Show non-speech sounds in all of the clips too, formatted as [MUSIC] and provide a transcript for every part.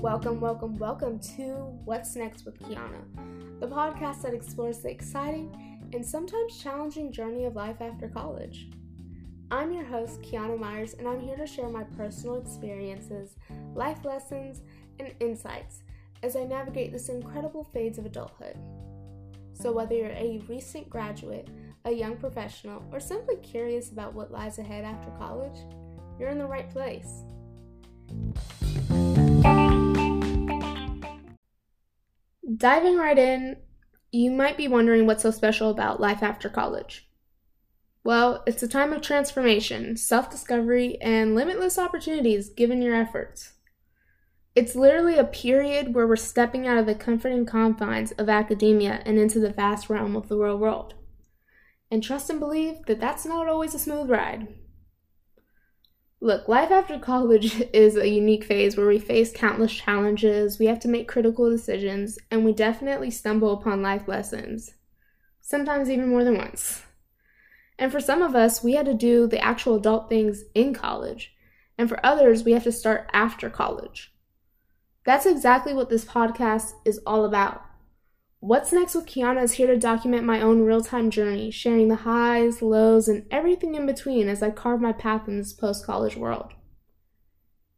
Welcome, welcome, welcome to What's Next with Kiana, the podcast that explores the exciting and sometimes challenging journey of life after college. I'm your host, Kiana Myers, and I'm here to share my personal experiences, life lessons, and insights as I navigate this incredible phase of adulthood. So, whether you're a recent graduate, a young professional, or simply curious about what lies ahead after college, you're in the right place. Diving right in, you might be wondering what's so special about life after college. Well, it's a time of transformation, self discovery, and limitless opportunities given your efforts. It's literally a period where we're stepping out of the comforting confines of academia and into the vast realm of the real world. And trust and believe that that's not always a smooth ride. Look, life after college [LAUGHS] is a unique phase where we face countless challenges, we have to make critical decisions, and we definitely stumble upon life lessons. Sometimes even more than once. And for some of us, we had to do the actual adult things in college. And for others, we have to start after college. That's exactly what this podcast is all about. What's Next with Kiana is here to document my own real time journey, sharing the highs, lows, and everything in between as I carve my path in this post college world.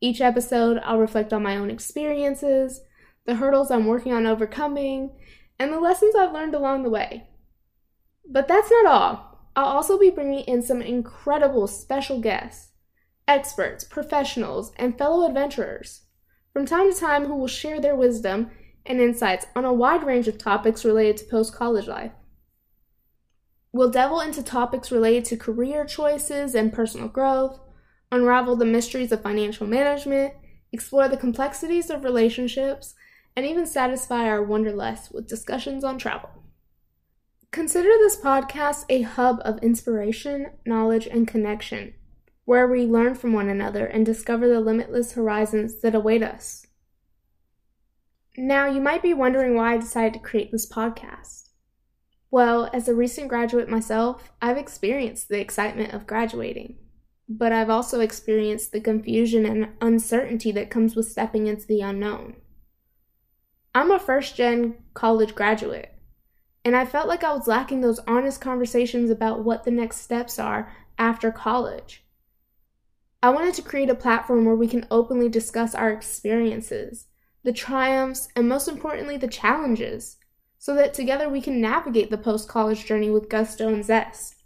Each episode, I'll reflect on my own experiences, the hurdles I'm working on overcoming, and the lessons I've learned along the way. But that's not all. I'll also be bringing in some incredible special guests, experts, professionals, and fellow adventurers from time to time who will share their wisdom and insights on a wide range of topics related to post college life. We'll delve into topics related to career choices and personal growth, unravel the mysteries of financial management, explore the complexities of relationships, and even satisfy our wanderlust with discussions on travel. Consider this podcast a hub of inspiration, knowledge, and connection where we learn from one another and discover the limitless horizons that await us. Now, you might be wondering why I decided to create this podcast. Well, as a recent graduate myself, I've experienced the excitement of graduating, but I've also experienced the confusion and uncertainty that comes with stepping into the unknown. I'm a first gen college graduate, and I felt like I was lacking those honest conversations about what the next steps are after college. I wanted to create a platform where we can openly discuss our experiences, the triumphs, and most importantly, the challenges, so that together we can navigate the post college journey with gusto and zest.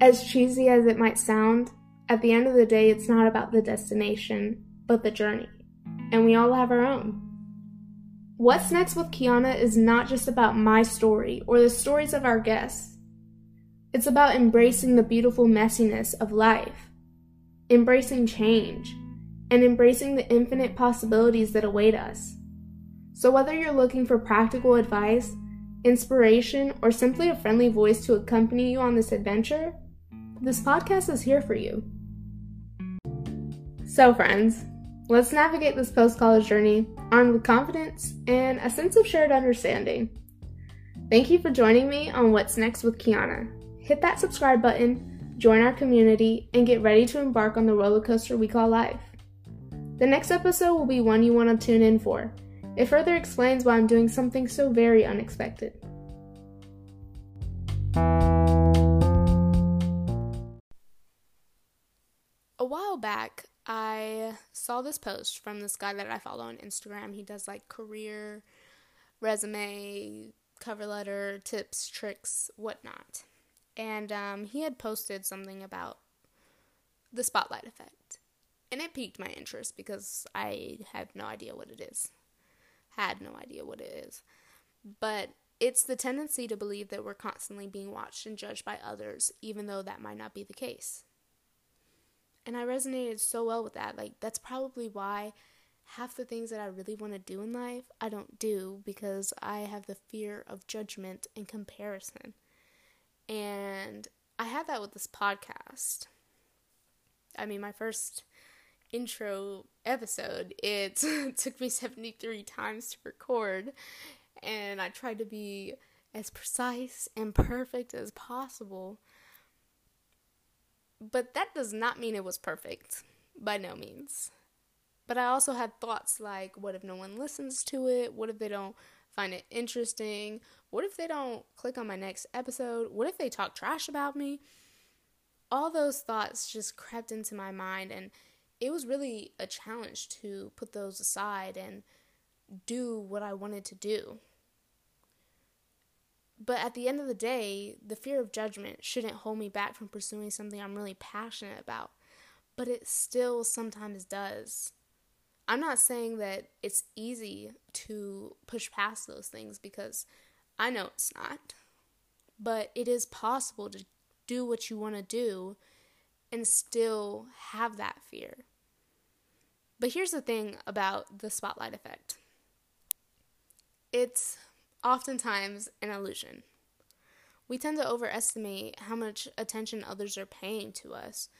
As cheesy as it might sound, at the end of the day, it's not about the destination, but the journey. And we all have our own. What's Next with Kiana is not just about my story or the stories of our guests. It's about embracing the beautiful messiness of life embracing change, and embracing the infinite possibilities that await us. So, whether you're looking for practical advice, inspiration, or simply a friendly voice to accompany you on this adventure, this podcast is here for you. So, friends, let's navigate this post college journey armed with confidence and a sense of shared understanding. Thank you for joining me on What's Next with Kiana. Hit that subscribe button join our community, and get ready to embark on the roller coaster we call life. The next episode will be one you want to tune in for. It further explains why I'm doing something so very unexpected. A while back, I saw this post from this guy that I follow on Instagram. He does like career, resume, cover letter, tips, tricks, whatnot and um, he had posted something about the spotlight effect. And it piqued my interest because I have no idea what it is. Had no idea what it is. But it's the tendency to believe that we're constantly being watched and judged by others, even though that might not be the case. And I resonated so well with that. Like, that's probably why half the things that I really want to do in life, I don't do because I have the fear of judgment and comparison. And I had that with this podcast. I mean, my first intro episode, it [LAUGHS] took me 73 times to record, and I tried to be as precise and perfect as possible. But that does not mean it was perfect, by no means. But I also had thoughts like, what if no one listens to it? What if they don't find it interesting? What if they don't click on my next episode? What if they talk trash about me? All those thoughts just crept into my mind, and it was really a challenge to put those aside and do what I wanted to do. But at the end of the day, the fear of judgment shouldn't hold me back from pursuing something I'm really passionate about. But it still sometimes does. I'm not saying that it's easy to push past those things because I know it's not. But it is possible to do what you want to do and still have that fear. But here's the thing about the spotlight effect it's oftentimes an illusion. We tend to overestimate how much attention others are paying to us.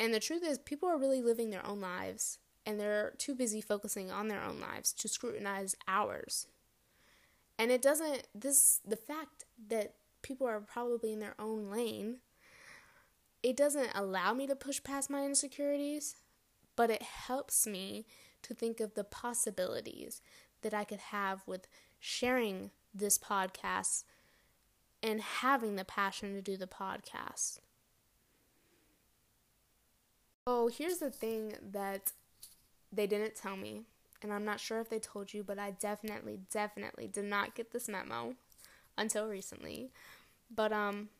And the truth is, people are really living their own lives, and they're too busy focusing on their own lives to scrutinize ours. And it doesn't, this, the fact that people are probably in their own lane, it doesn't allow me to push past my insecurities, but it helps me to think of the possibilities that I could have with sharing this podcast and having the passion to do the podcast. Oh, here's the thing that they didn't tell me, and I'm not sure if they told you, but I definitely, definitely did not get this memo until recently. But, um,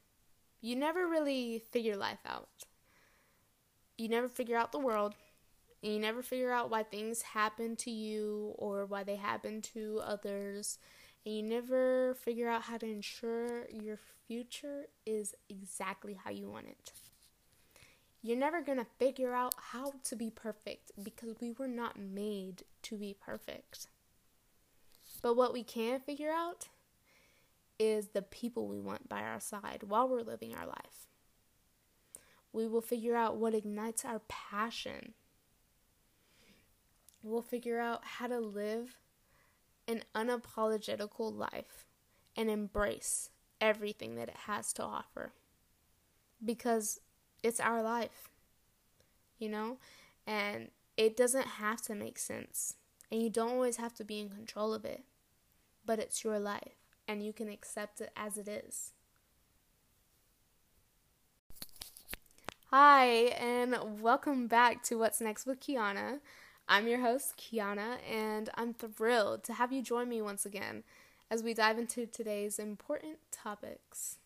you never really figure life out. You never figure out the world, and you never figure out why things happen to you or why they happen to others and you never figure out how to ensure your future is exactly how you want it. You're never going to figure out how to be perfect because we were not made to be perfect. But what we can figure out is the people we want by our side while we're living our life. We will figure out what ignites our passion. We'll figure out how to live an unapologetical life and embrace everything that it has to offer because it's our life, you know, and it doesn't have to make sense, and you don't always have to be in control of it, but it's your life, and you can accept it as it is. Hi, and welcome back to What's Next with Kiana. I'm your host, Kiana, and I'm thrilled to have you join me once again as we dive into today's important topics.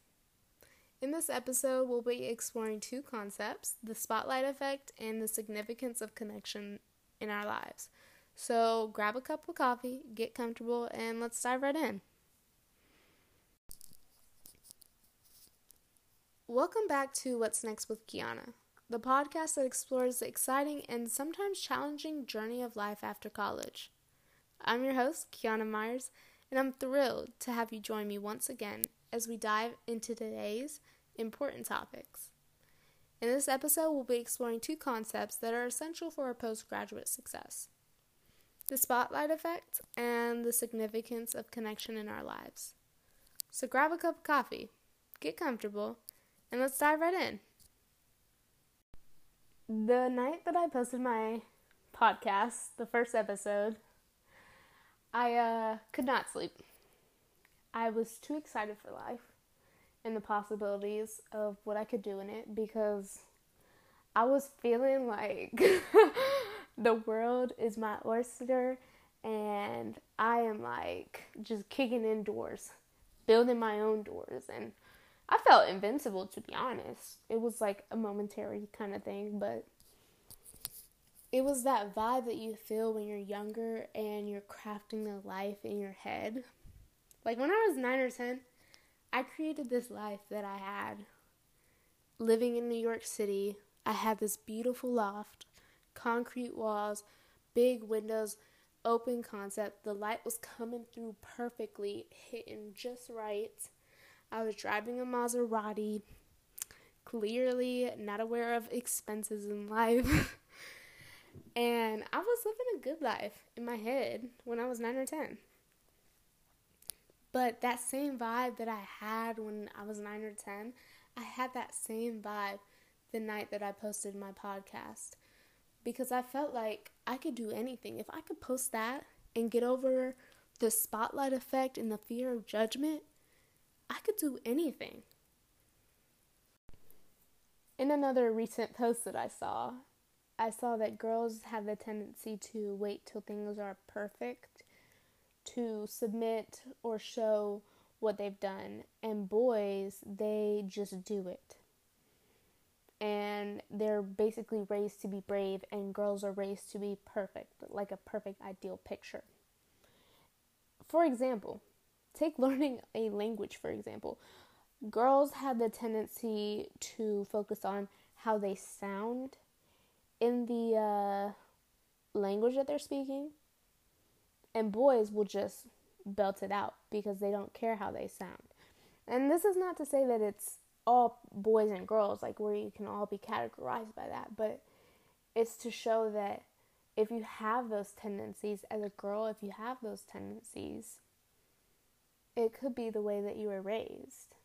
In this episode, we'll be exploring two concepts the spotlight effect and the significance of connection in our lives. So grab a cup of coffee, get comfortable, and let's dive right in. Welcome back to What's Next with Kiana the podcast that explores the exciting and sometimes challenging journey of life after college. I'm your host, Kiana Myers, and I'm thrilled to have you join me once again as we dive into today's important topics. In this episode, we'll be exploring two concepts that are essential for our postgraduate success the spotlight effect and the significance of connection in our lives. So grab a cup of coffee, get comfortable, and let's dive right in the night that I posted my podcast, the first episode, I uh, could not sleep. I was too excited for life and the possibilities of what I could do in it because I was feeling like [LAUGHS] the world is my oyster and I am like just kicking in doors, building my own doors and I felt invincible to be honest. It was like a momentary kind of thing, but it was that vibe that you feel when you're younger and you're crafting the life in your head. Like when I was 9 or 10, I created this life that I had. Living in New York City, I had this beautiful loft, concrete walls, big windows, open concept. The light was coming through perfectly, hitting just right I was driving a Maserati, clearly not aware of expenses in life. [LAUGHS] and I was living a good life in my head when I was 9 or 10. But that same vibe that I had when I was 9 or 10, I had that same vibe the night that I posted my podcast. because I felt like I could do anything. If I could post that and get over the spotlight effect and the fear of judgment, I could do anything. In another recent post that I saw, I saw that girls have the tendency to wait till things are perfect to submit or show what they've done, and boys, they just do it. And they're basically raised to be brave, and girls are raised to be perfect, like a perfect ideal picture. For example, take learning a language, for example. Girls have the tendency to focus on how they sound in the uh, language that they're speaking, and boys will just belt it out because they don't care how they sound. And this is not to say that it's all boys and girls, like where you can all be categorized by that, but it's to show that if you have those tendencies as a girl, if you have those tendencies, it could be the way that you were raised.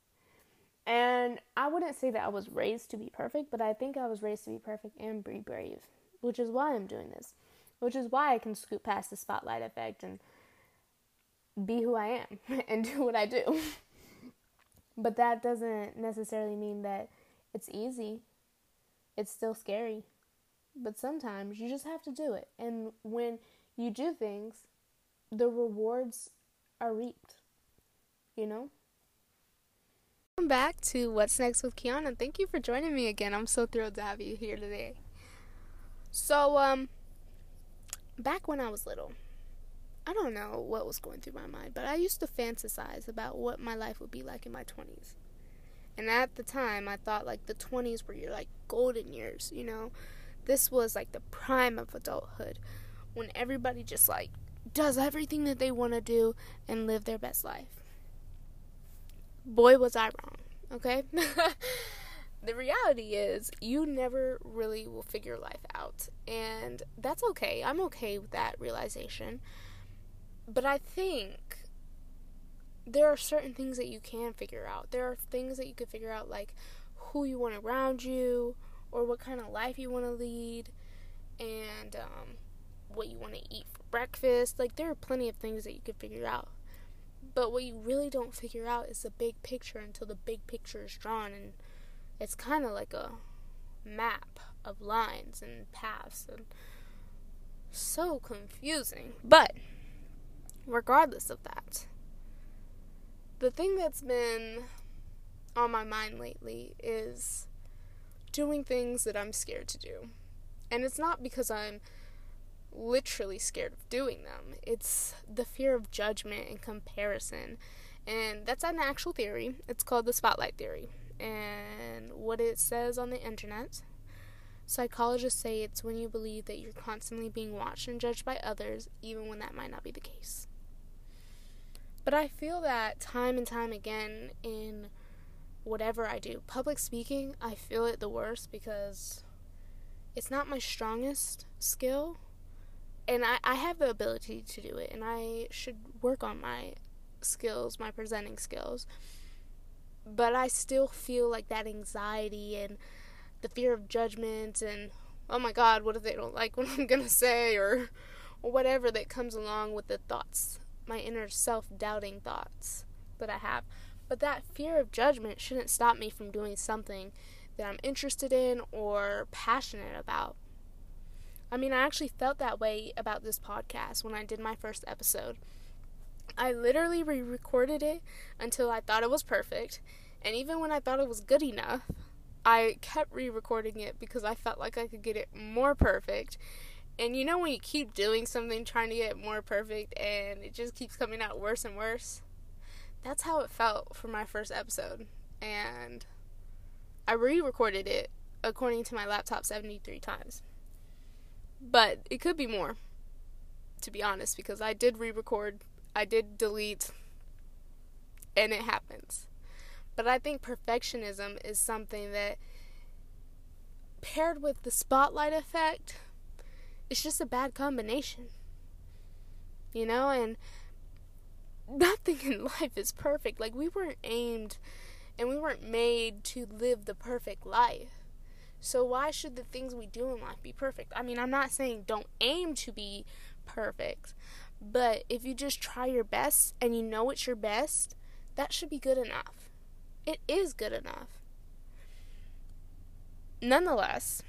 And I wouldn't say that I was raised to be perfect, but I think I was raised to be perfect and be brave, which is why I'm doing this, which is why I can scoot past the spotlight effect and be who I am [LAUGHS] and do what I do. [LAUGHS] but that doesn't necessarily mean that it's easy. It's still scary. But sometimes you just have to do it. And when you do things, the rewards are reaped. You know? Welcome back to What's Next with Kiana. Thank you for joining me again. I'm so thrilled to have you here today. So, um, back when I was little, I don't know what was going through my mind, but I used to fantasize about what my life would be like in my 20s. And at the time, I thought like the 20s were your like golden years, you know? This was like the prime of adulthood when everybody just like does everything that they want to do and live their best life. Boy, was I wrong, okay? [LAUGHS] the reality is, you never really will figure life out. And that's okay. I'm okay with that realization. But I think there are certain things that you can figure out. There are things that you can figure out, like who you want around you, or what kind of life you want to lead, and um, what you want to eat for breakfast. Like, there are plenty of things that you can figure out. But what you really don't figure out is the big picture until the big picture is drawn, and it's kind of like a map of lines and paths, and so confusing. But regardless of that. The thing that's been on my mind lately is doing things that I'm scared to do. And it's not because I'm literally scared of doing them, it's the fear of judgment and comparison. And that's an actual theory. It's called the spotlight theory. And what it says on the internet Psychologists say it's when you believe that you're constantly being watched and judged by others, even when that might not be the case. But I feel that time and time again in whatever I do, public speaking, I feel it the worst because it's not my strongest skill. And I, I have the ability to do it, and I should work on my skills, my presenting skills. But I still feel like that anxiety and the fear of judgment and, oh my god, what if they don't like [LAUGHS] what I'm gonna say, or, or whatever that comes along with the thoughts my inner self doubting thoughts that I have. But that fear of judgment shouldn't stop me from doing something that I'm interested in or passionate about. I mean, I actually felt that way about this podcast when I did my first episode. I literally re recorded it until I thought it was perfect, and even when I thought it was good enough, I kept re recording it because I felt like I could get it more perfect and you know when you keep doing something trying to get more perfect and it just keeps coming out worse and worse? That's how it felt for my first episode. And I re recorded it according to my laptop 73 times. But it could be more, to be honest, because I did re record, I did delete, and it happens. But I think perfectionism is something that, paired with the spotlight effect, it's just a bad combination. You know, and nothing [LAUGHS] in life is perfect. Like, we weren't aimed and we weren't made to live the perfect life. So why should the things we do in life be perfect? I mean, I'm not saying don't aim to be perfect, but if you just try your best and you know it's your best, that should be good enough. It is good enough. Nonetheless,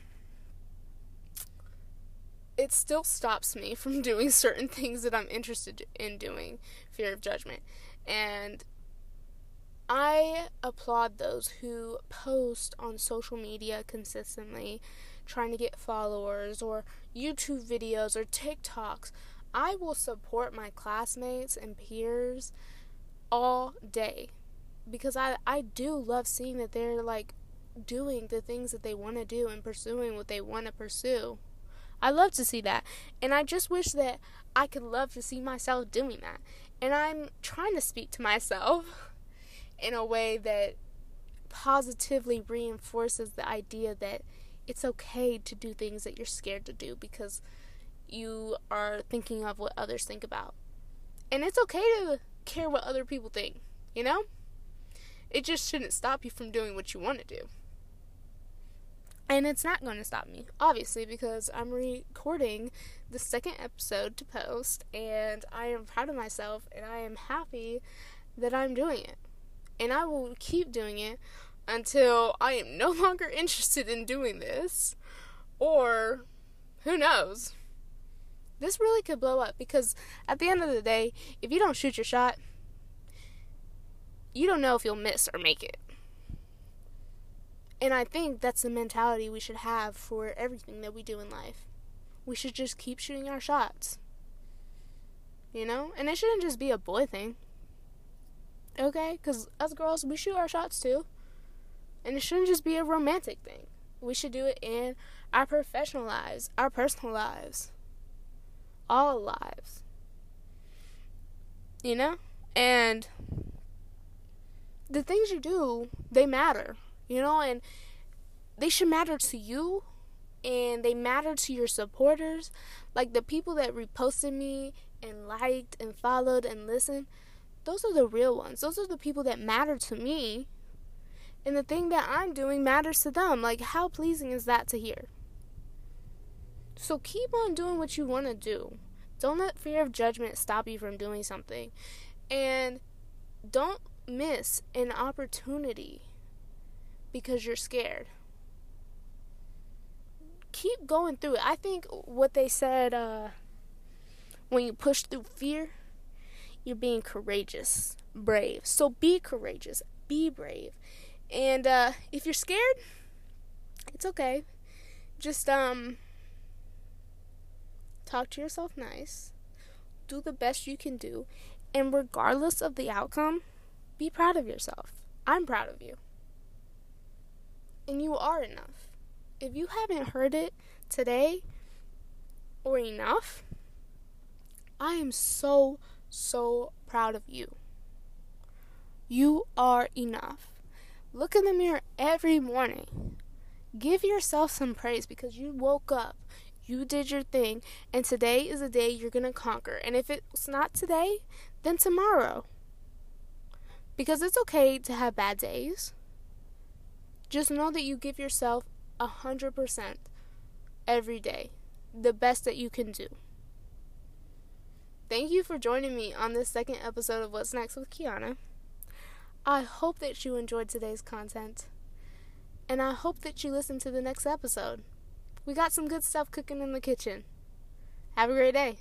it still stops me [LAUGHS] from doing certain things that I'm interested in doing, fear of judgment. And I applaud those who post on social media consistently, trying to get followers, or YouTube videos, or TikToks. I will support my classmates and peers all day because I, I do love seeing that they're like doing the things that they want to do and pursuing what they want to pursue. I love to see that. And I just wish that I could love to see myself doing that. And I'm trying to speak to myself [LAUGHS] in a way that positively reinforces the idea that it's okay to do things that you're scared to do because you are thinking of what others think about. And it's okay to care what other people think, you know? It just shouldn't stop you from doing what you want to do. And it's not going to stop me, obviously, because I'm recording the second episode to post, and I am proud of myself, and I am happy that I'm doing it. And I will keep doing it until I am no [LAUGHS] longer interested in doing this, or who knows. This really could blow up because at the end of the day, if you don't shoot your shot, you don't know if you'll miss or make it. And I think that's the mentality we should have for everything that we do in life. We should just keep shooting our shots. You know? And it shouldn't just be a boy thing. Okay? Because us girls, we shoot our shots too. And it shouldn't just be a romantic thing. We should do it in our professional lives, our personal lives, all lives. You know? And the things you do, they matter you know, and they should matter to you and they matter to your supporters. Like the people that reposted me and liked and followed and listened, those are the real ones. Those are the people that matter to me. And the thing that I'm doing matters to them. Like, how pleasing is that to hear? So keep on doing what you want to do. Don't let fear of judgment stop you from doing something. And don't miss an opportunity because you're scared. Keep going through it. I think what they said uh, when you push through fear, you're being courageous, brave. So be courageous, be brave. And uh, if you're scared, it's okay. Just um talk to yourself nice. Do the best you can do. And regardless of the outcome, be proud of yourself. I'm proud of you and you are enough. If you haven't heard it today or enough, I am so, so proud of you. You are enough. Look in the mirror every morning. Give yourself some praise because you woke up, you did your thing, and today is a day you're going to conquer. And if it's not today, then tomorrow. Because it's okay to have bad days. Just know that you give yourself a hundred percent every day, the best that you can do. Thank you for joining me on this second episode of What's Next with Kiana. I hope that you enjoyed today's content, and I hope that you listen to the next episode. We got some good stuff cooking in the kitchen. Have a great day.